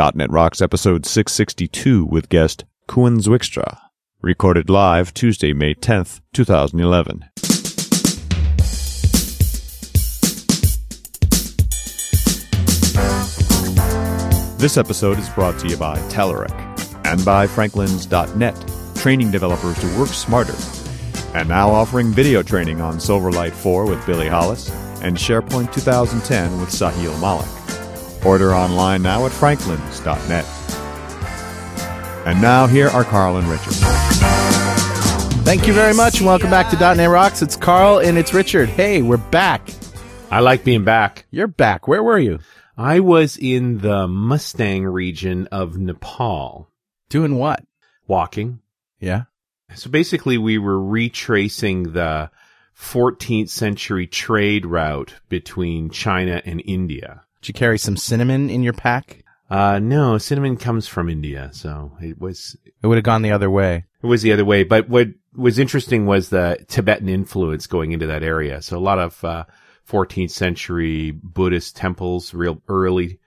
.NET Rocks episode 662 with guest Koen Zwikstra. Recorded live Tuesday, May 10th, 2011. This episode is brought to you by Telerik and by Franklins.net, training developers to work smarter. And now offering video training on Silverlight 4 with Billy Hollis and SharePoint 2010 with Sahil Malik. Order online now at franklins.net. And now here are Carl and Richard. Thank you very much, and welcome back to .NET Rocks. It's Carl and it's Richard. Hey, we're back. I like being back. You're back. Where were you? I was in the Mustang region of Nepal Doing what? walking. Yeah. So basically we were retracing the 14th century trade route between China and India. Did you carry some cinnamon in your pack? Uh, no, cinnamon comes from India. So it was, It would have gone the other way. it was the other way. But what was interesting was the Tibetan influence going into that area. So a lot of, uh, 14th century Buddhist temples, real early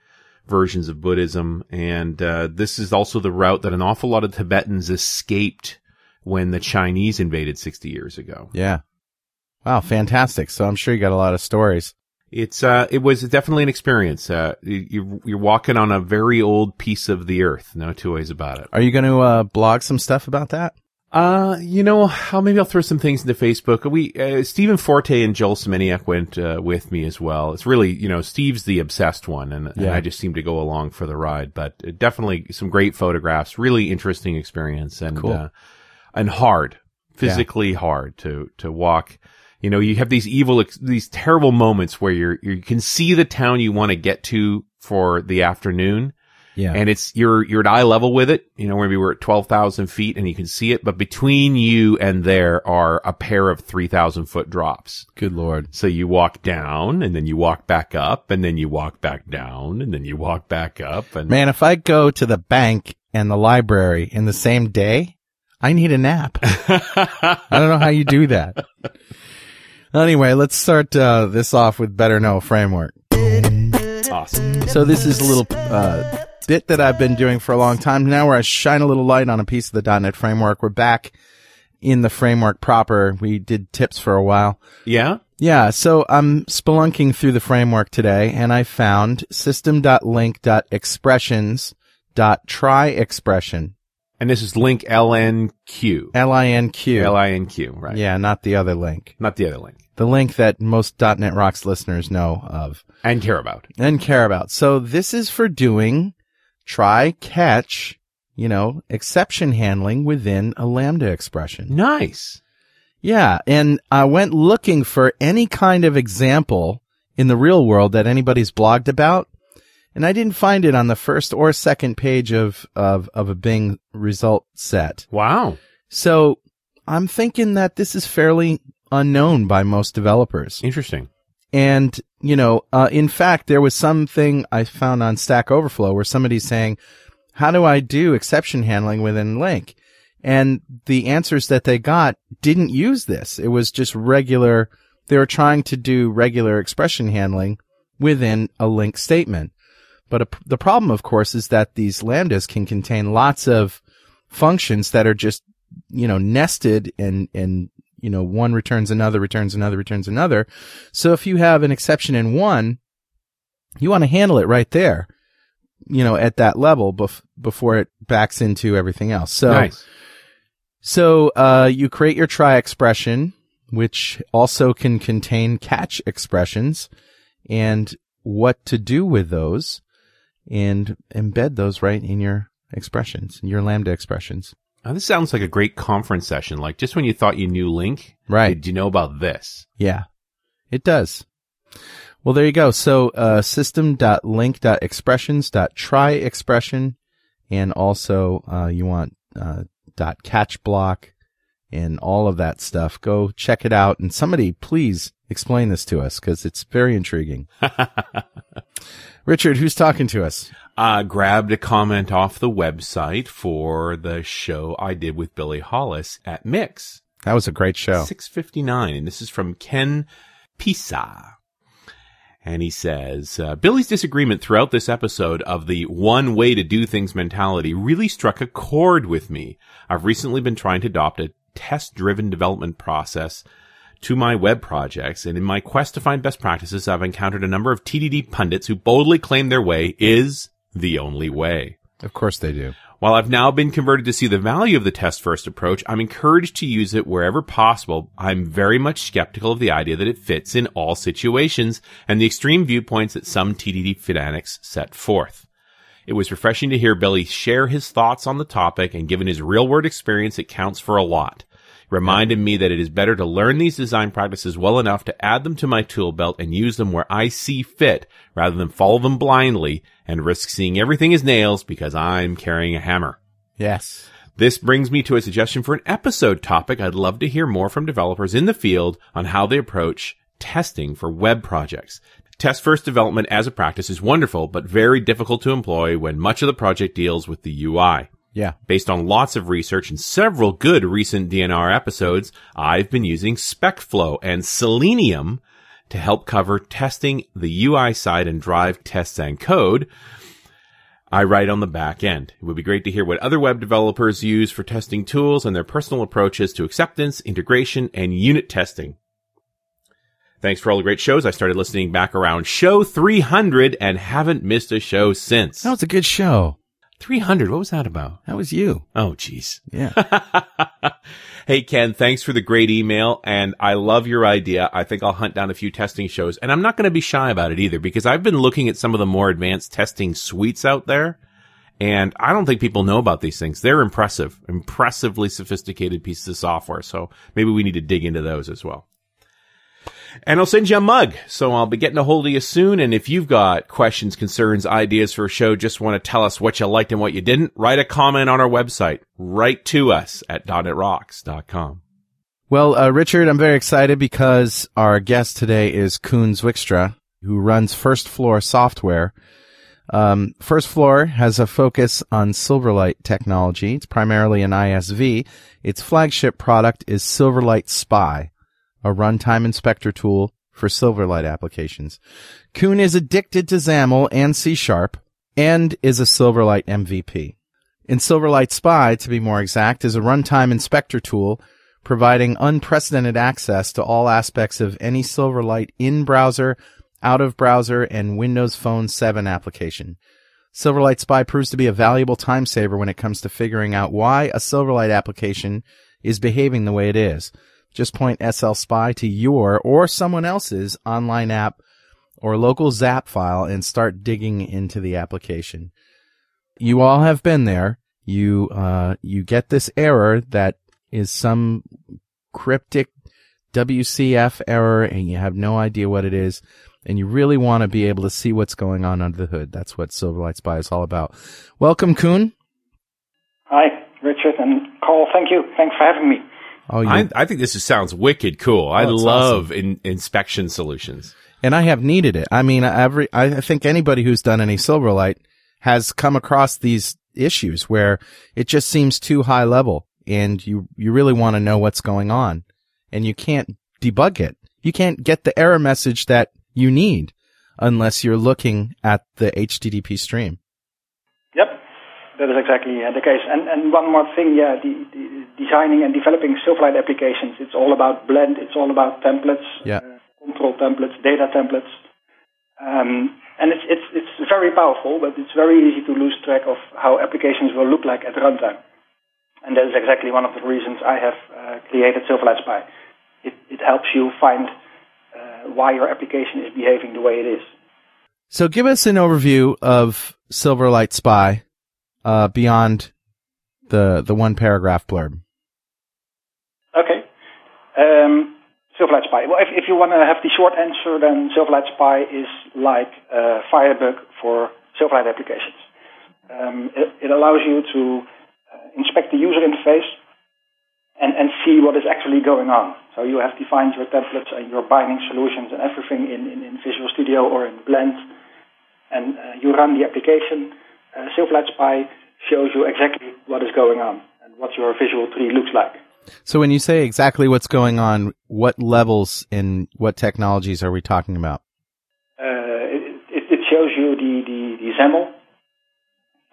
versions of Buddhism. And, uh, this is also the route that an awful lot of Tibetans escaped when the Chinese invaded 60 years ago. Yeah. Wow, fantastic. So I'm sure you got a lot of stories. It's, uh, it was definitely an experience. Uh, you, you're walking on a very old piece of the earth. No two ways about it. Are you going to uh, blog some stuff about that? Uh, you know, I'll, maybe I'll throw some things into Facebook. We, uh, Stephen Forte and Joel Semeniuk went, uh, with me as well. It's really, you know, Steve's the obsessed one and, and I just seem to go along for the ride, but uh, definitely some great photographs, really interesting experience and, Cool. uh, and hard, physically hard to, to walk. You know, you have these evil, these terrible moments where you're, you can see the town you want to get to for the afternoon Yeah. and it's you're you're at eye level with it. You know, maybe we're at twelve thousand feet, and you can see it. But between you and there are a pair of three thousand foot drops. Good Lord. So you walk down, and then you walk back up, and then you walk back down, and then you walk back up, and Man, if I go to the bank and the library in the same day, I need a nap. I don't know how you do that. Anyway, let's start uh, this off with Better Know Framework. awesome. So this is a little uh, bit that I've been doing for a long time now where I shine a little light on a piece of the .NET framework. We're back in the framework proper. We did tips for a while. Yeah. Yeah, so I'm spelunking through the framework today and I found system.linq.expressions.tryexpression. And this is link LNQ. L-I-N-Q. L-I-N-Q, right. Yeah, not the other link. Not the other link. The link that most .NET Rocks listeners know of. And care about. and care about. So this is for doing try catch, you know, exception handling within a Lambda expression. Nice. Yeah. And I went looking for any kind of example in the real world that anybody's blogged about. And I didn't find it on the first or second page of, of, of a Bing result set. Wow. So I'm thinking that this is fairly unknown by most developers. Interesting. And, you know, uh, in fact, there was something I found on Stack Overflow where somebody's saying, how do I do exception handling within LINQ? And the answers that they got didn't use this. It was just regular. They were trying to do regular expression handling within a LINQ statement. But a, the problem, of course, is that these lambdas can contain lots of functions that are just, you know, nested and, and, you know, one returns another, returns another, returns another. So if you have an exception in one, you want to handle it right there, you know, at that level bef- before it backs into everything else. So, nice. so, uh, you create your try expression, which also can contain catch expressions and what to do with those and embed those right in your expressions, your Lambda expressions. Now, this sounds like a great conference session. Like just when you thought you knew LINQ, Right. Did you know about this? Yeah, it does. Well, there you go. So, uh, system.linq.expressions.try expression. And also, uh, you want, uh, dot catch block and all of that stuff. Go check it out. And somebody please explain this to us because it's very intriguing. Richard, who's talking to us? Uh, grabbed a comment off the website for the show I did with Billy Hollis at Mix. That was a great show. 659. And this is from Ken Pisa. And he says, uh, Billy's disagreement throughout this episode of the one way to do things mentality really struck a chord with me. I've recently been trying to adopt a test driven development process to my web projects. And in my quest to find best practices, I've encountered a number of TDD pundits who boldly claim their way is the only way. Of course they do. While I've now been converted to see the value of the test first approach, I'm encouraged to use it wherever possible. I'm very much skeptical of the idea that it fits in all situations and the extreme viewpoints that some TDD fanatics set forth. It was refreshing to hear Billy share his thoughts on the topic and given his real world experience, it counts for a lot. Reminded me that it is better to learn these design practices well enough to add them to my tool belt and use them where I see fit rather than follow them blindly and risk seeing everything as nails because I'm carrying a hammer. Yes. This brings me to a suggestion for an episode topic. I'd love to hear more from developers in the field on how they approach testing for web projects. Test first development as a practice is wonderful, but very difficult to employ when much of the project deals with the UI. Yeah. Based on lots of research and several good recent DNR episodes, I've been using SpecFlow and Selenium to help cover testing the UI side and drive tests and code. I write on the back end. It would be great to hear what other web developers use for testing tools and their personal approaches to acceptance, integration, and unit testing. Thanks for all the great shows. I started listening back around show 300 and haven't missed a show since. That was a good show. 300. What was that about? That was you. Oh, jeez. Yeah. hey, Ken, thanks for the great email. And I love your idea. I think I'll hunt down a few testing shows and I'm not going to be shy about it either because I've been looking at some of the more advanced testing suites out there. And I don't think people know about these things. They're impressive, impressively sophisticated pieces of software. So maybe we need to dig into those as well. And I'll send you a mug. So I'll be getting a hold of you soon. And if you've got questions, concerns, ideas for a show, just want to tell us what you liked and what you didn't, write a comment on our website. Write to us at .netrocks.com. Well, uh, Richard, I'm very excited because our guest today is Koen Zwikstra, who runs First Floor Software. Um, First Floor has a focus on Silverlight technology. It's primarily an ISV. Its flagship product is Silverlight Spy a runtime inspector tool for Silverlight applications. Koen is addicted to XAML and C Sharp and is a Silverlight MVP. In Silverlight Spy, to be more exact, is a runtime inspector tool providing unprecedented access to all aspects of any Silverlight in browser, out of browser, and Windows Phone 7 application. Silverlight Spy proves to be a valuable time saver when it comes to figuring out why a Silverlight application is behaving the way it is. Just point SL Spy to your or someone else's online app or local XAP file and start digging into the application. You all have been there. You, uh, you get this error that is some cryptic WCF error and you have no idea what it is. And you really want to be able to see what's going on under the hood. That's what Silverlight Spy is all about. Welcome, Koen. Hi, Richard and Carl. Thank you. Thanks for having me. Oh, I, I, think this sounds wicked cool. I oh, love awesome. in, inspection solutions. And I have needed it. I mean, every, I think anybody who's done any Silverlight has come across these issues where it just seems too high level and you, you really want to know what's going on and you can't debug it. You can't get the error message that you need unless you're looking at the HTTP stream. That is exactly uh, the case. And, and one more thing, yeah, the, the designing and developing Silverlight applications, it's all about blend, it's all about templates, yeah. uh, control templates, data templates. Um, and it's, it's, it's very powerful, but it's very easy to lose track of how applications will look like at runtime. And that is exactly one of the reasons I have uh, created Silverlight Spy. It, it helps you find uh, why your application is behaving the way it is. So give us an overview of Silverlight Spy uh, beyond the the one paragraph blurb. Okay. Um, Silverlight Spy. Well, if, if you want to have the short answer, then Silverlight Spy is like uh, Firebug for Silverlight applications. Um, it, it, allows you to uh, inspect the user interface and, and see what is actually going on. So you have defined your templates and your binding solutions and everything in, in, in Visual Studio or in Blend, and uh, you run the application. Uh, Silverlight Spy shows you exactly what is going on and what your visual tree looks like. So when you say exactly what's going on, what levels and what technologies are we talking about? Uh, shows you the, the, the XAML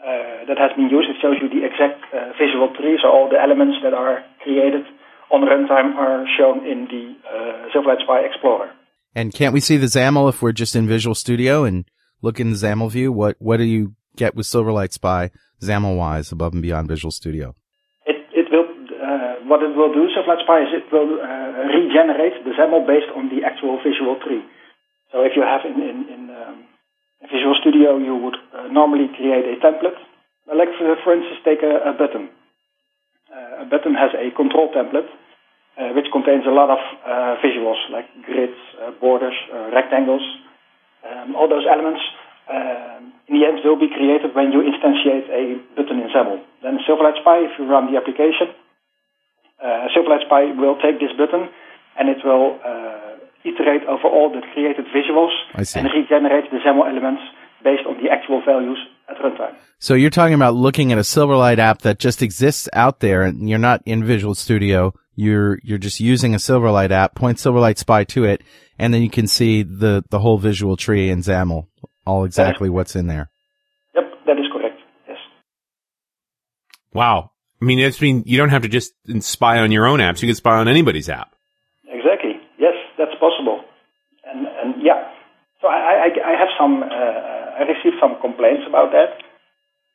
uh, that has been used. It shows you the exact uh, visual tree, so all the elements that are created on runtime are shown in the uh, Silverlight Spy Explorer. And can't we see the XAML if we're just in Visual Studio and look in the XAML view? What what do you get with Silverlight Spy XAML wise above and beyond Visual Studio? It it will uh, what it will do Silverlight Spy is it will uh, regenerate the XAML based on the actual visual tree. So if you have in in, in um, Visual Studio you would uh, normally create a template, like for, for instance take a, a button. Uh, a button has a control template uh, which contains a lot of uh, visuals like grids, uh, borders, uh, rectangles. Um, all those elements um, in the end will be created when you instantiate a button in XAML. Then Silverlight Spy, if you run the application, uh, Silverlight Spy will take this button and it will iterate over all the created visuals and regenerate the XAML elements based on the actual values at runtime. So you're talking about looking at a Silverlight app that just exists out there and you're not in Visual Studio. You're, you're just using a Silverlight app, point Silverlight Spy to it, and then you can see the, the whole visual tree in XAML, all exactly is, what's in there. Yep, that is correct. Yes. Wow. I mean, it's mean you don't have to just spy on your own apps. You can spy on anybody's app. Exactly. Yes, that's possible. And, and yeah, so I, I, I have some, uh, I received some complaints about that.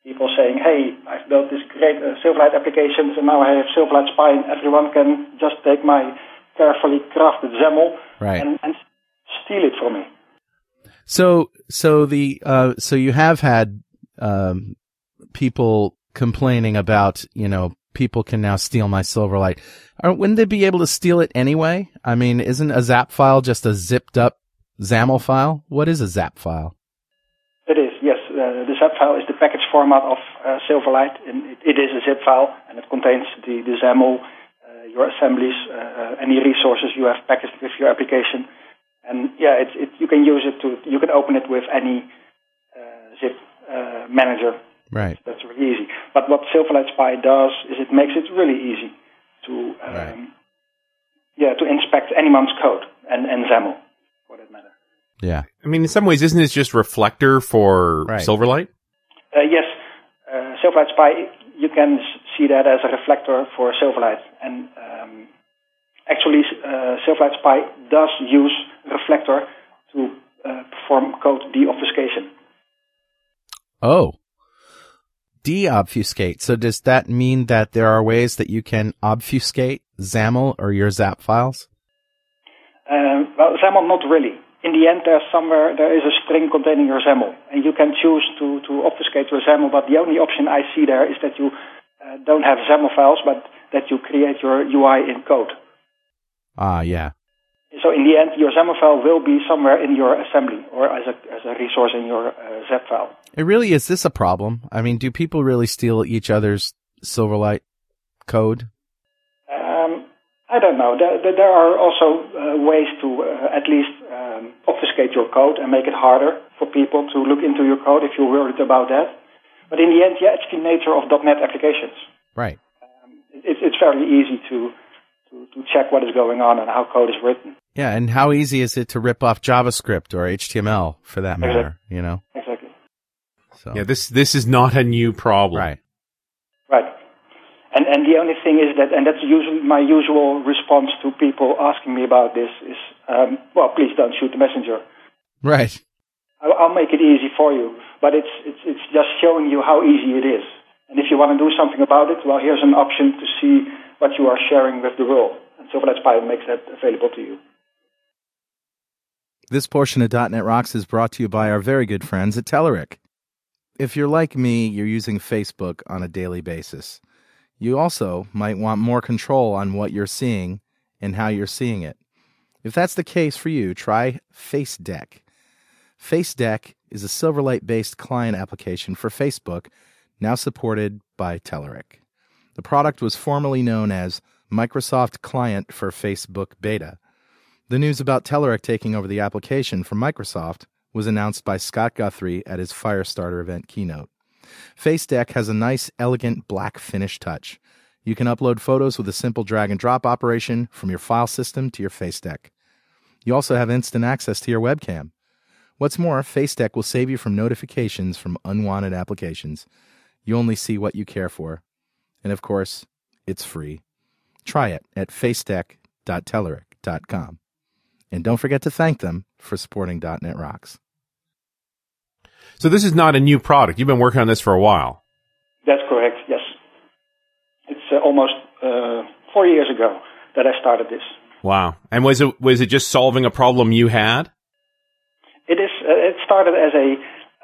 People saying, hey, I've built this great uh, Silverlight applications and now I have Silverlight Spy and everyone can just take my carefully crafted XAML right. and, and steal it from me. So, so the, uh, so you have had, um, people complaining about, you know, people can now steal my Silverlight. Or wouldn't they be able to steal it anyway? I mean, isn't a XAP file just a zipped up XAML file? What is a XAP file? It is, yes. Uh, the XAP file is the package format of uh, Silverlight. And it, is a zip file, and it contains the, the XAML, uh, your assemblies, uh, any resources you have packaged with your application. And yeah, it, it, you can use it to, you can open it with any uh, zip uh, manager. Right. That's really easy. But what Silverlight Spy does is it makes it really easy to, um, right. yeah, to inspect anyone's code and, and XAML for that matter. Yeah. I mean, in some ways, isn't it just Reflector for right. Silverlight? Uh, yes. Uh, Silverlight Spy, you can see that as a reflector for Silverlight. And um, actually, uh, Silverlight Spy does use Reflector to uh, perform code deobfuscation. Oh. Deobfuscate. So does that mean that there are ways that you can obfuscate XAML or your XAP files? Um, well, XAML not really. In the end, there's somewhere there is a string containing your XAML, and you can choose to to obfuscate your XAML. But the only option I see there is that you uh, don't have XAML files, but that you create your UI in code. Ah, yeah. So in the end, your XAML file will be somewhere in your assembly or as a as a resource in your uh, XAP file. It really is this a problem? I mean, do people really steal each other's Silverlight code? Um, I don't know. There, there are also uh, ways to uh, at least um, obfuscate your code and make it harder for people to look into your code if you're worried about that. But in the end, yeah, it's the nature of .NET applications. Right. Um, it, it's fairly easy to, to, to check what is going on and how code is written. Yeah, and how easy is it to rip off JavaScript or HTML for that matter? Exactly. You know. Exactly. So yeah, this this is not a new problem. right. Right. And and the only thing is that, and that's usually my usual response to people asking me about this is, um, well, please don't shoot the messenger. Right. I'll, I'll make it easy for you, but it's it's it's just showing you how easy it is. And if you want to do something about it, well, here's an option to see what you are sharing with the world. And Silverlight Spy makes that available to you. This portion of .NET Rocks is brought to you by our very good friends at Telerik. If you're like me, you're using Facebook on a daily basis. You also might want more control on what you're seeing and how you're seeing it. If that's the case for you, try FaceDeck. FaceDeck is a Silverlight based client application for Facebook, now supported by Telerik. The product was formerly known as Microsoft Client for Facebook Beta. The news about Telerik taking over the application from Microsoft was announced by Scott Guthrie at his Firestarter event keynote. FaceDeck has a nice, elegant black finish touch. You can upload photos with a simple drag and drop operation from your file system to your FaceDeck. You also have instant access to your webcam. What's more, FaceDeck will save you from notifications from unwanted applications. You only see what you care for. And of course, it's free. Try it at facedeck.telerik.com. And don't forget to thank them for supporting .NET Rocks. So this is not a new product. You've been working on this for a while. That's correct, yes. It's uh, almost uh, four years ago that I started this. Wow. And was it was it just solving a problem you had? It is. Uh, it started as a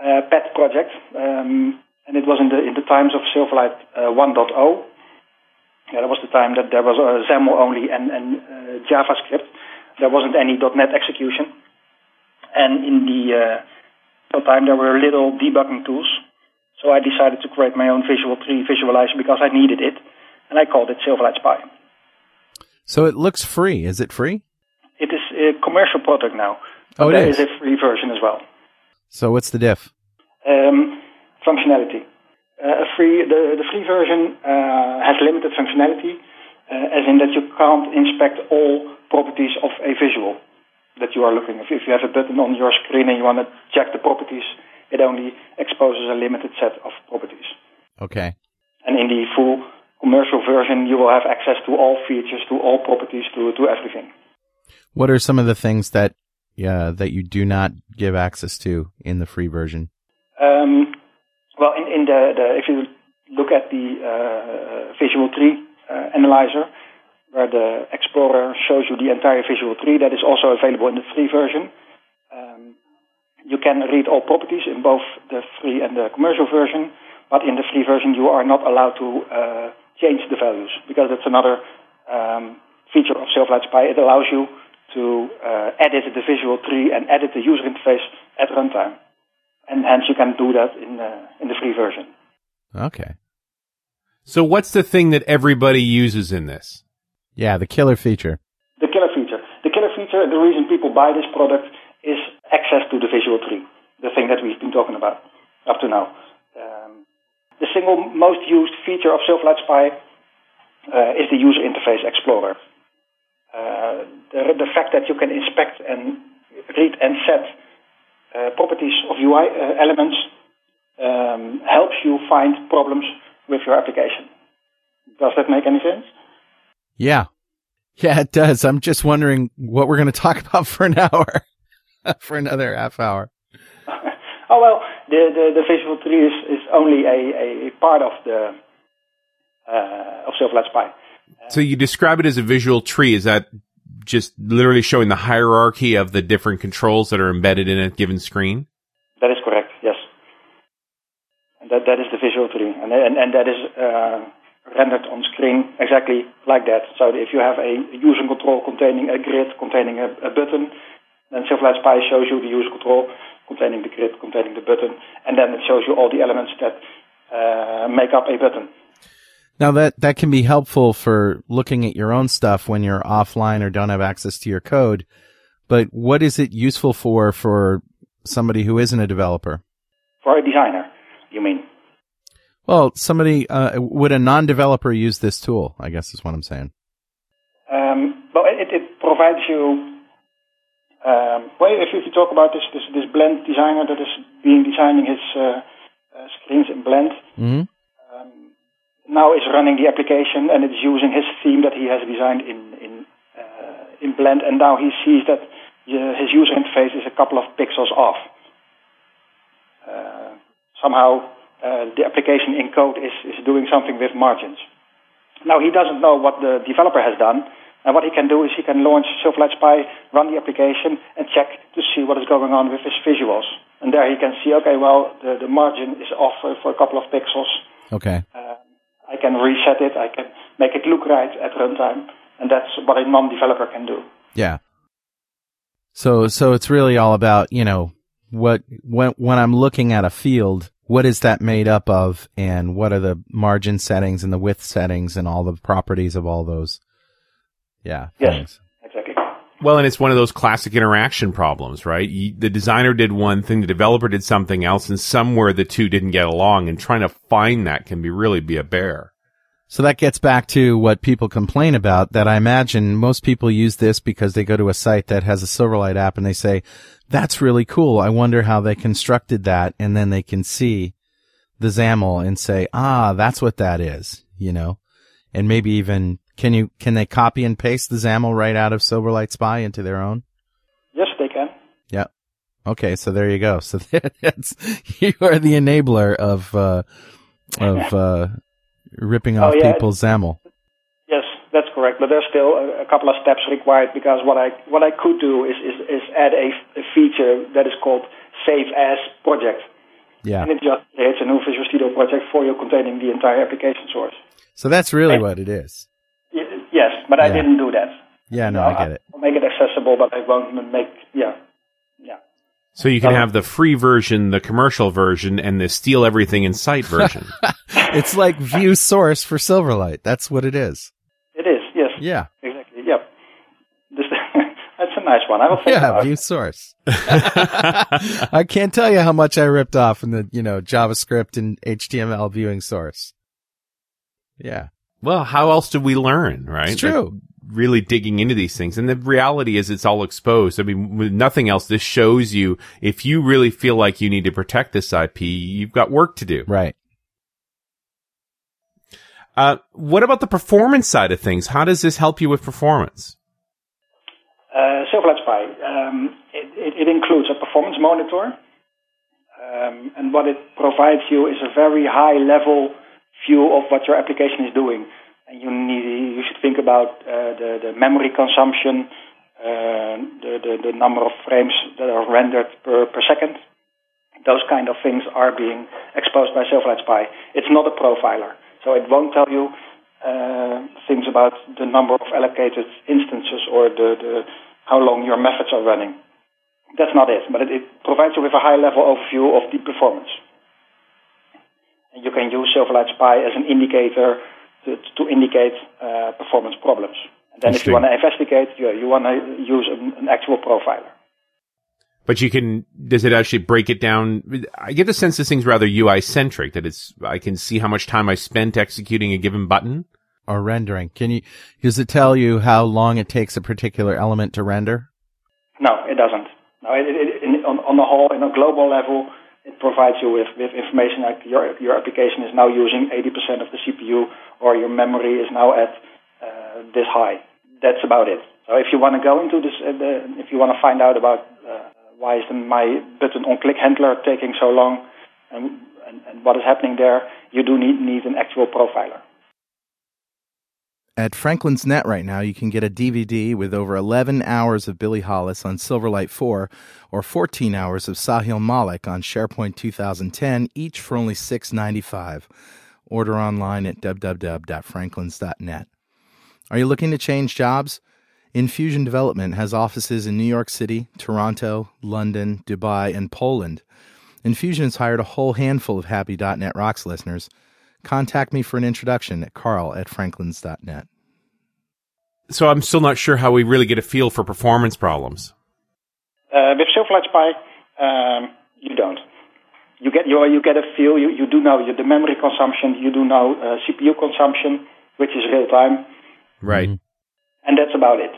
uh, pet project, um, and it was in the in the times of Silverlight uh, 1.0. Yeah, that was the time that there was uh, XAML only and, and uh, JavaScript. There wasn't any .NET execution, and in the uh, time there were little debugging tools. So I decided to create my own Visual Tree visualizer because I needed it, and I called it Silverlight Spy. So it looks free. Is it free? It is a commercial product now. Oh, it there is. is a free version as well. So what's the diff? Um, functionality. Uh, a free, the, the free version uh, has limited functionality, uh, as in that you can't inspect all properties of a visual that you are looking at. If you have a button on your screen and you want to check the properties, it only exposes a limited set of properties. Okay. And in the full commercial version, you will have access to all features, to all properties, to, to everything. What are some of the things that yeah, that you do not give access to in the free version? Um, well, in, in the, the if you look at the uh, visual tree uh, analyzer, where the Explorer shows you the entire visual tree, that is also available in the free version. Um, you can read all properties in both the free and the commercial version, but in the free version you are not allowed to uh, change the values because that's another um, feature of Silverlight Spy. It allows you to uh, edit the visual tree and edit the user interface at runtime. And hence you can do that in, uh, in the free version. Okay. So what's the thing that everybody uses in this? Yeah, the killer feature. The killer feature. The killer feature, the reason people buy this product is access to the visual tree, the thing that we've been talking about up to now. Um, the single most used feature of Silverlight Spy uh, is the user interface explorer. Uh, the, the fact that you can inspect and read and set uh, properties of UI uh, elements um, helps you find problems with your application. Does that make any sense? Yeah. Yeah, it does. I'm just wondering what we're going to talk about for an hour, for another half hour. oh well, the, the, the visual tree is, is only a, a part of the uh, of Silverlight Spy. So you describe it as a visual tree. Is that just literally showing the hierarchy of the different controls that are embedded in a given screen? That is correct. Yes. And that that is the visual tree, and and, and that is uh, rendered on screen exactly like that. So if you have a user control containing a grid containing a, a button, then Silverlight Spy shows you the user control containing the grid containing the button, and then it shows you all the elements that uh, make up a button. Now that, that can be helpful for looking at your own stuff when you're offline or don't have access to your code. But what is it useful for for somebody who isn't a developer? For a designer, you mean? Well, somebody, uh, would a non-developer use this tool? I guess is what I'm saying. Um, well, it, it provides you. Um, well, if you talk about this, this this Blend designer that is being designing his uh, uh, screens in Blend, hmm um, now is running the application and it's using his theme that he has designed in in uh, in Blend, and now he sees that uh, his user interface is a couple of pixels off. Uh, somehow, uh, the application in code is is doing something with margins. Now he doesn't know what the developer has done, and what he can do is he can launch Silverlight Spy, run the application, and check to see what is going on with his visuals. And there he can see, okay, well, the, the margin is off for, a couple of pixels. Okay. Uh, I can reset it. I can make it look right at runtime, and that's what a non-developer can do. Yeah. So, so it's really all about, you know, what, when, when I'm looking at a field, what is that made up of and what are the margin settings and the width settings and all the properties of all those? Yeah. Yes. things. Exactly. Well, and it's one of those classic interaction problems, right? You, the designer did one thing, the developer did something else, and somewhere the two didn't get along, and trying to find that can be really be a bear. So that gets back to what people complain about that I imagine most people use this because they go to a site that has a Silverlight app and they say, that's really cool. I wonder how they constructed that. And then they can see the XAML and say, ah, that's what that is, you know, and maybe even can you, can they copy and paste the XAML right out of Silverlight Spy into their own? Yes, they can. Yeah. Okay. So there you go. So that's, you are the enabler of, uh, of, uh, ripping oh, off Oh, yeah. people's XAML. Yes, that's correct. But there's still a, a couple of steps required because what I what I could do is is, is add a, a feature that is called Save As Project, Yeah. and it just creates a new Visual Studio project for you containing the entire application source. So that's really Okay. what it is. Y- Yes, but I didn't do that. Yeah. No, I get it. I'll make it accessible, but I won't make yeah yeah. So you can Um, have the free version, the commercial version, and the steal everything in sight version. It's like view source for Silverlight. That's what it is. It is yes Yeah. exactly yep. This, that's a nice one. I will think Yeah. about View it. source. I can't tell you how much I ripped off in the, you know, JavaScript and HTML viewing source. Yeah. well, how else did we learn, right? It's true. Like, really digging into these things. And the reality is it's all exposed. I mean, with nothing else, this shows you if you really feel like you need to protect this IP, you've got work to do. Right. Uh, what about the performance side of things? How does this help you with performance? Uh, Silverlight Spy, um, it, it, it includes a performance monitor, um, and what it provides you is a very high level view of what your application is doing. You need, you should think about uh, the, the memory consumption, uh, the, the, the number of frames that are rendered per, per second. Those kind of things are being exposed by Silverlight Spy. It's not a profiler, so it won't tell you uh, things about the number of allocated instances or the, the how long your methods are running. That's not it, but it, it provides you with a high-level overview of the performance. And you can use Silverlight Spy as an indicator to, to indicate uh, performance problems. And then if you want to investigate, you, you want to use an, an actual profiler. But you can, does it actually break it down? I get the sense this thing's rather UI centric, that it's, I can see how much time I spent executing a given button. Or rendering. Can you, does it tell you how long it takes a particular element to render? No, it doesn't. No, it, it, in, on, on the whole, in a global level, it provides you with, with information like your, your application is now using 80% of the CPU or your memory is now at uh, this high. That's about it. So if you want to go into this, uh, the, if you want to find out about uh, why is my button on click handler taking so long and, and, and what is happening there, you do need, need an actual profiler. At Franklin's Net right now, you can get a DVD with over 11 hours of Billy Hollis on Silverlight 4 or 14 hours of Sahil Malik on SharePoint 2010, each for only $6.95. Order online at www.franklins.net. Are you looking to change jobs? Infusion Development has offices in New York City, Toronto, London, Dubai, and Poland. Infusion has hired a whole handful of happy .NET Rocks listeners. Contact me for an introduction at carl at franklins.net. So I'm still not sure how we really get a feel for performance problems. Uh, with Silverlight Spy, um, you don't. You get you, you get a feel. You, you do know your, the memory consumption. You do know uh, CPU consumption, which is real time, Right. and that's about it.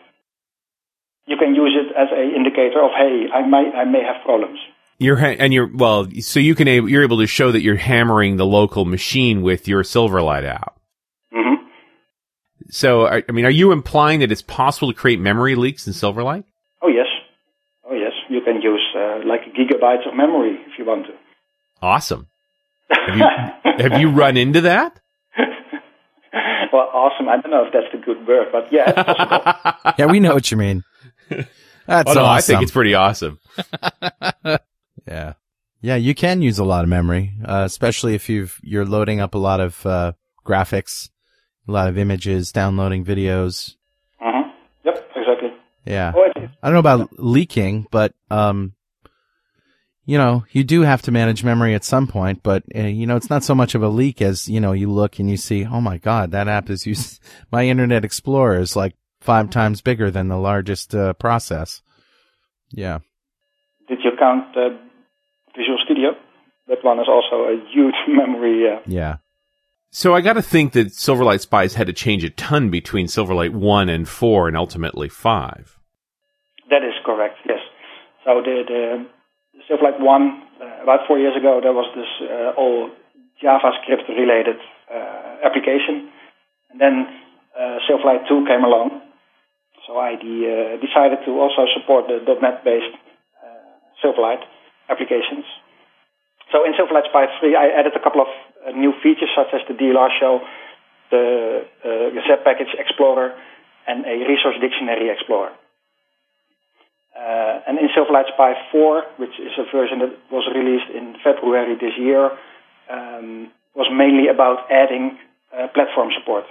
You can use it as a indicator of hey, I may I may have problems. You're ha- and you're well, so you can able, you're able to show that you're hammering the local machine with your Silverlight app. hmm So, I I mean, are you implying that it's possible to create memory leaks in Silverlight? Oh yes, oh yes. You can use uh, like gigabytes of memory if you want to. Awesome. Have you have you run into that? well, awesome. I don't know if that's the good word, but yeah, it's. Yeah, we know what you mean. That's oh no, awesome. I think it's pretty awesome. Yeah. Yeah, you can use a lot of memory, uh, especially if you've, you're loading up a lot of, uh, graphics, a lot of images, downloading videos. hmm Yep, exactly. Yeah. Oh. I don't know about leaking, but, um, you know, you do have to manage memory at some point, but, uh, you know, it's not so much of a leak as, you know, you look and you see, oh my God, that app is used, my Internet Explorer is like five times bigger than the largest, uh, process. Yeah. Did you count uh, Visual Studio? That one is also a huge memory. Uh, Yeah. So I got to think that Silverlight Spy's had to change a ton between Silverlight 1 and 4 and ultimately 5. That is correct, yes. So the, the Silverlight 1, uh, about four years ago, there was this uh, all JavaScript related uh, application. And then uh, Silverlight 2 came along. So I de- uh, decided to also support the .NET based uh, Silverlight applications. So in Silverlight Spy 3, I added a couple of uh, new features such as the DLR shell, the uh, package explorer, and a resource dictionary explorer. Uh, and in Silverlight Spy 4, which is a version that was released in February this year, um, was mainly about adding uh, platform support.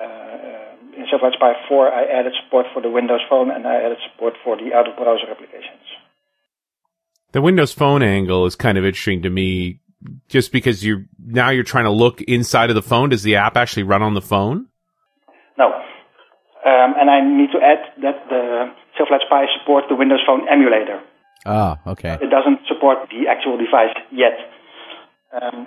Uh, in Silverlight Spy 4, I added support for the Windows Phone and I added support for the out-of-browser applications. The Windows Phone angle is kind of interesting to me, just because you now you're trying to look inside of the phone. Does the app actually run on the phone? No, um, and I need to add that the Silverlight Spy supports the Windows Phone emulator. Ah, okay. It doesn't support the actual device yet. Um,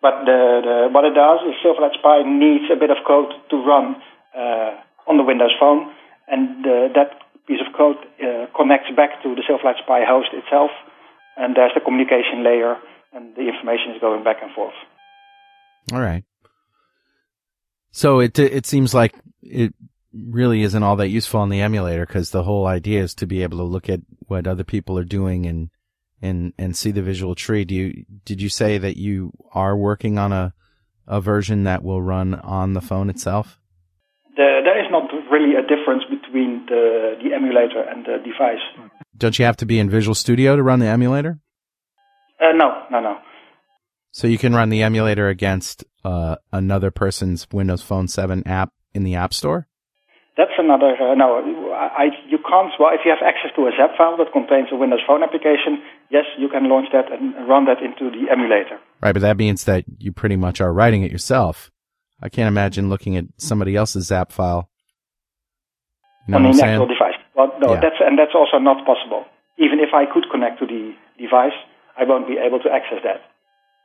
but the, the, what it does is Silverlight Spy needs a bit of code to run uh, on the Windows Phone, and uh, that piece of code uh, connects back to the Silverlight Spy host itself, and there's the communication layer, and the information is going back and forth. All right. So it it seems like it really isn't all that useful on the emulator because the whole idea is to be able to look at what other people are doing and and and see the visual tree. Do you did you say that you are working on a a version that will run on the phone itself? The, there is not really a difference between the the emulator and the device. Don't you have to be in Visual Studio to run the emulator? Uh, no, no, no. So you can run the emulator against uh, another person's Windows Phone 7 app in the App Store? That's another, uh, no, I, you can't, well, if you have access to a XAP file that contains a Windows Phone application, yes, you can launch that and run that into the emulator. Right, but that means that you pretty much are writing it yourself. I can't imagine looking at somebody else's XAP file. You know on the actual device. Well, no, yeah. that's, and that's also not possible. Even if I could connect to the device, I won't be able to access that.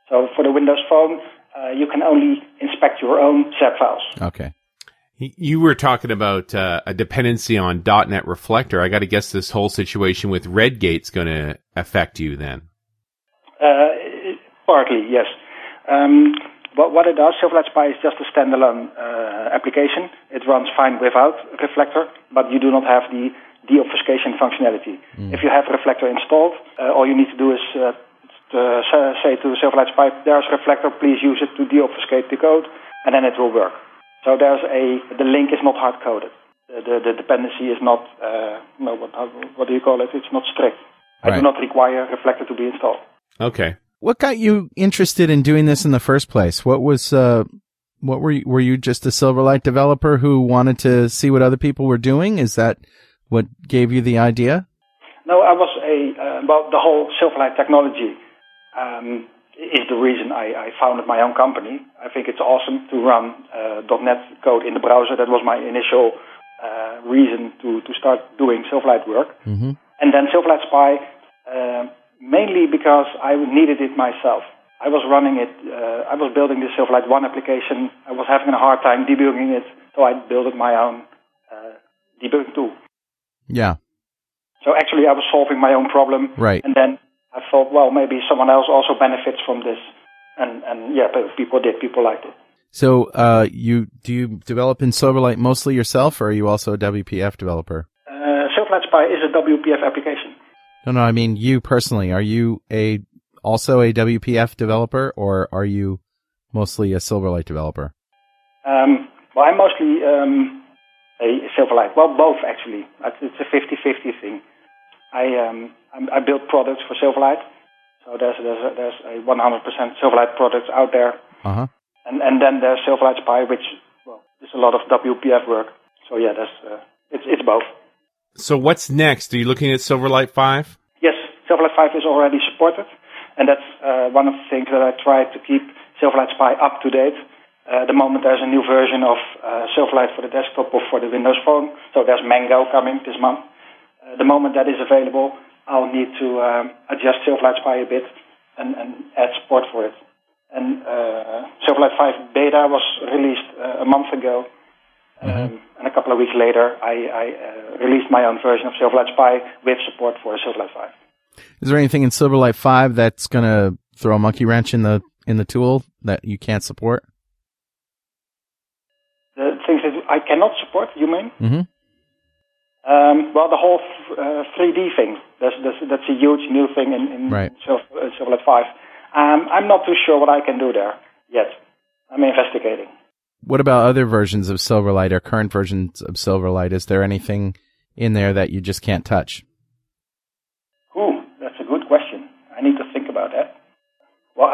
So for the Windows Phone, uh, you can only inspect your own XAP files. Okay. You were talking about uh, a dependency on .NET Reflector. I got to guess this whole situation with Redgate's going to affect you then. Uh, partly, yes. Um, but what it does, Silverlight Spy is just a standalone uh, application. It runs fine without Reflector, but you do not have the deobfuscation functionality. Mm. If you have Reflector installed, uh, all you need to do is uh, to say to Silverlight Spy, there's Reflector, please use it to deobfuscate the code, and then it will work. So there's a the link is not hard coded. The, the, the dependency is not uh, no what what do you call it? It's not strict. Right. I do not require Reflector to be installed. Okay. What got you interested in doing this in the first place? What was uh, what were you, were you just a Silverlight developer who wanted to see what other people were doing? Is that what gave you the idea? No, I was a uh, well the whole Silverlight technology. Um, is the reason I, I, founded my own company. I think it's awesome to run uh, .NET code in the browser. That was my initial uh, reason to, to start doing Silverlight work. Mm-hmm. And then Silverlight Spy, uh, mainly because I needed it myself. I was running it, uh, I was building the Silverlight 1 application. I was having a hard time debugging it, so I built my own uh, debugging tool. Yeah. So actually, I was solving my own problem. Right. And then I thought, well, maybe someone else also benefits from this, and and yeah, people did. People liked it. So, uh, you do you develop in Silverlight mostly yourself, or are you also a WPF developer? Uh, Silverlight Spy is a WPF application. No, no, I mean you personally. Are you a also a WPF developer, or are you mostly a Silverlight developer? Um, well, I'm mostly um, a Silverlight. Well, both actually. It's a 50-50 thing. I um, I build products for Silverlight, so there's there's a, there's a 100% Silverlight products out there, uh-huh. and and then there's Silverlight Spy, which well, is a lot of WPF work. So yeah, that's uh, it's it's both. So what's next? Are you looking at Silverlight Five? Yes, Silverlight Five is already supported, and that's uh, one of the things that I try to keep Silverlight Spy up to date. Uh, the moment there's a new version of uh, Silverlight for the desktop or for the Windows Phone, so there's Mango coming this month. Uh, the moment that is available, I'll need to um, adjust Silverlight Spy a bit and, and add support for it. And uh, Silverlight 5 beta was released a month ago. Um, and a couple of weeks later, I, I uh, released my own version of Silverlight Spy with support for Silverlight 5. Is there anything in Silverlight 5 that's going to throw a monkey wrench in the in the tool that you can't support? The things that I cannot support, you mean? Mhm. Um, well, the whole uh, 3D thing. That's, that's, that's a huge new thing in, in Right. Uh, Silverlight 5. Um, I'm not too sure what I can do there yet. I'm investigating. What about other versions of Silverlight or current versions of Silverlight? Is there anything in there that you just can't touch? Ooh, that's a good question. I need to think about that. Well,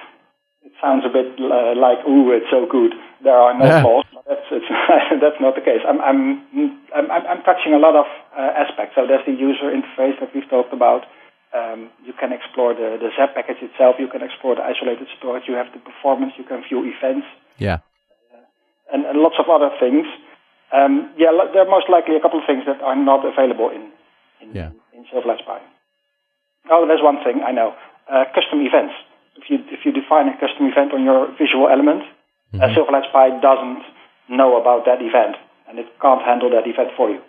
it sounds a bit uh, like, ooh, it's so good. There are no Yeah. flaws. That's it's, that's not the case. I'm I'm I'm, I'm I'm touching a lot of uh, aspects. So there's the user interface that we've talked about. Um, you can explore the, the XAP package itself. You can explore the isolated storage. You have the performance. You can view events Yeah. And, and lots of other things. Um, yeah, there are most likely a couple of things that are not available in in, Yeah. in Silverlight Spy. Oh, there's one thing I know: uh, custom events. If you if you define a custom event on your visual element, uh, Silverlight Spy doesn't know about that event, and it can't handle that event for you.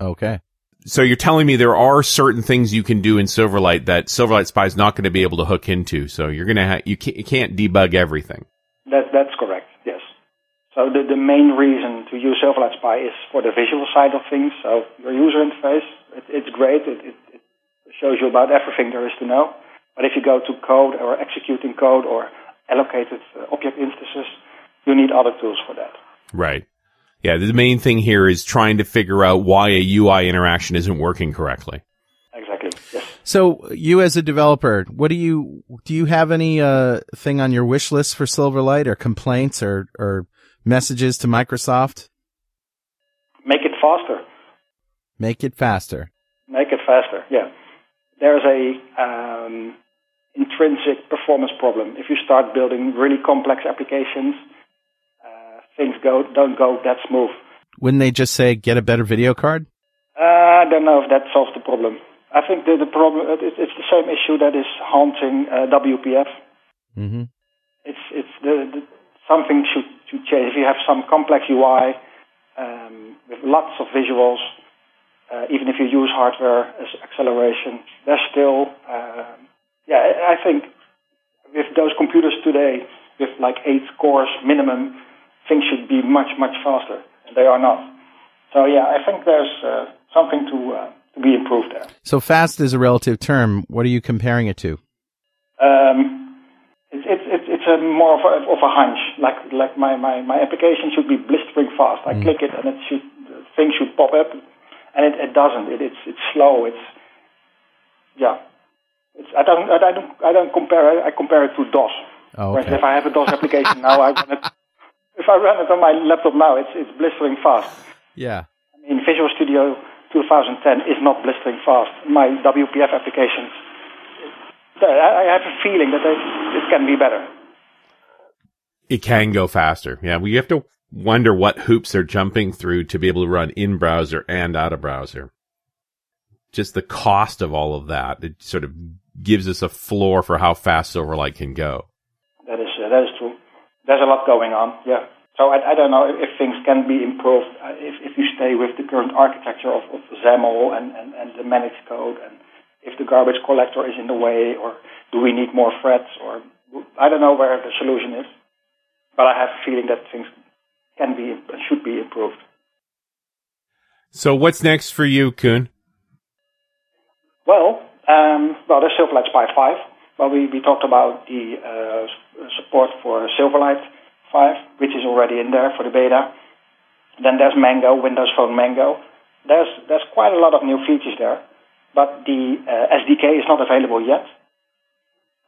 Okay. So you're telling me there are certain things you can do in Silverlight that Silverlight Spy is not going to be able to hook into. So you're going to ha- you can't, you can't debug everything. That, that's correct. So the, the main reason to use Silverlight Spy is for the visual side of things. So your user interface, it, it's great. It, it, it shows you about everything there is to know. But if you go to code or executing code or allocated uh, object instances, you need other tools for that. Right. Yeah. The main thing here is trying to figure out why a UI interaction isn't working correctly. Exactly, yes. So you as a developer, what do you do you have any uh thing on your wish list for Silverlight or complaints or or messages to Microsoft? Make it faster. Make it faster. Make it faster, yeah. There's a um, intrinsic performance problem. If you start building really complex applications, uh, things go don't go that smooth. Wouldn't they just say get a better video card? Uh, I don't know if that solves the problem. I think the, the problem it, it's the same issue that is haunting uh, WPF. Mm-hmm. It's it's the, the something should should change. If you have some complex UI um, with lots of visuals, uh, even if you use hardware as acceleration, there's still uh, yeah. I I think with those computers today, with like eight cores minimum, things should be much much faster, and they are not. So yeah, I think there's uh, something to uh, to be improved there. So fast is a relative term. What are you comparing it to? Um, it's it's it's it's a more of a, of a hunch. Like like my, my, my application should be blistering fast. I mm. click it and it should things should pop up, and it, it doesn't. It, it's it's slow. It's yeah. It's I don't I don't I don't compare. I, I compare it to DOS. Oh, okay. if I have a DOS application now, I run it. If I run it on my laptop now, it's it's blistering fast. Yeah. I mean, Visual Studio 2010 is not blistering fast. My WPF applications, I I have a feeling that it can be better. It can go faster. Yeah. We have to wonder what hoops they're jumping through to be able to run in browser and out of browser. Just the cost of all of that. It sort of gives us a floor for how fast Silverlight can go. That is uh, that is true. There's a lot going on. Yeah. So I, I don't know if, things can be improved uh, if if you stay with the current architecture of, of XAML and, and, and the managed code, and if the garbage collector is in the way, or do we need more threads, or I don't know where the solution is. But I have a feeling that things can be should be improved. So what's next for you, Koen? Well, um, well, there's Silverlight Spy 5. Well, we, we talked about the uh, support for Silverlight 5, which is already in there for the beta. Then there's Mango, Windows Phone Mango. There's there's quite a lot of new features there, but the uh, SDK is not available yet.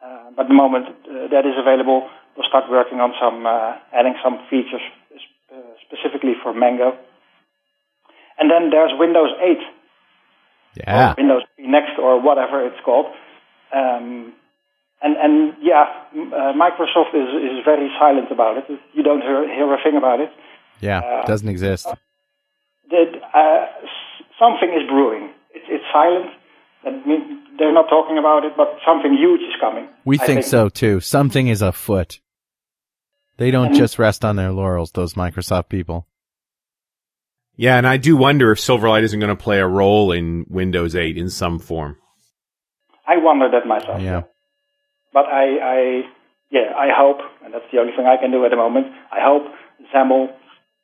Uh, but the moment uh, that is available, we'll start working on some uh, adding some features uh, specifically for Mango. And then there's Windows 8 Yeah. Windows Next or whatever it's called. Um, and and yeah, uh, Microsoft is is very silent about it. You don't hear hear a thing about it. Yeah. Uh, Doesn't exist. That uh, something is brewing. It's it's silent. That mean, they're not talking about it, but something huge is coming. We I think, so too. Something is afoot. They don't And- just rest on their laurels, those Microsoft people. Yeah, and I do wonder if Silverlight isn't going to play a role in Windows 8 in some form. I wonder that myself. Yeah. But I, I, yeah, I hope, and that's the only thing I can do at the moment. I hope XAML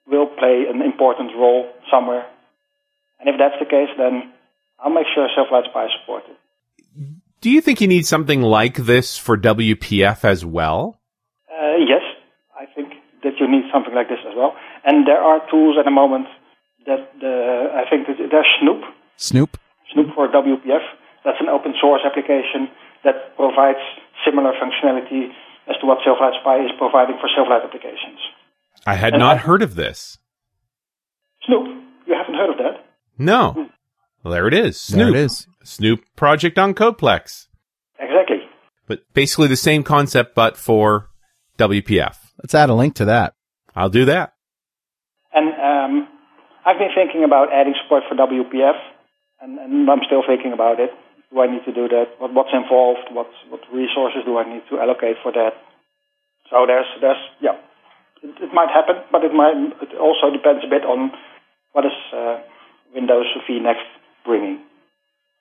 will play an important role somewhere. And if that's the case, then I'll make sure Silverlight Spy is supported. Do you think you need something like this for WPF as well? Uh, yes, I think that you need something like this as well. And there are tools at the moment that the, I think that there's Snoop, Snoop? Snoop for WPF. That's an open source application that provides similar functionality as to what Silverlight Spy is providing for Silverlight applications. I had And not I- heard of this. Snoop, you haven't heard of that? No. Well, there it is. Snoop. There it is. Snoop project on Codeplex. Exactly. But basically the same concept, but for WPF. Let's add a link to that. I'll do that. And um, I've been thinking about adding support for WPF, and, and I'm still thinking about it. Do I need to do that? What, what's involved? What what resources do I need to allocate for that? So there's there's yeah, it, it might happen, but it might it also depends a bit on what is uh, Windows VNext bringing.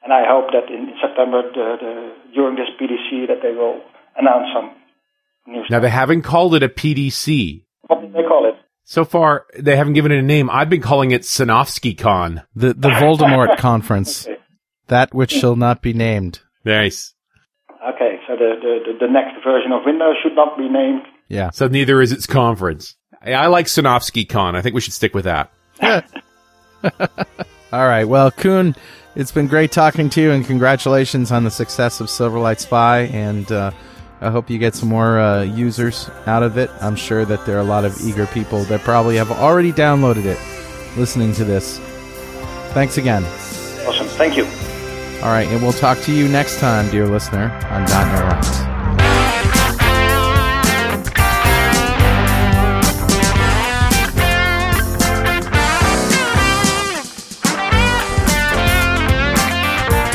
And I hope that in September, the, the, during this PDC, that they will announce some new Now they haven't called it a PDC. What did they call it? So far, they haven't given it a name. I've been calling it SinofskyCon. The the Voldemort conference. Okay. That which shall not be named. Nice. Okay, so the, the, the, the next version of Windows should not be named. Yeah. So neither is its conference. I, I like SinofskyCon. I think we should stick with that. All right. Well, Koen, it's been great talking to you, and congratulations on the success of Silverlight Spy. And uh, I hope you get some more uh, users out of it. I'm sure that there are a lot of eager people that probably have already downloaded it, listening to this. Thanks again. Awesome, thank you. All right, and we'll talk to you next time, dear listener, on .NET Rocks.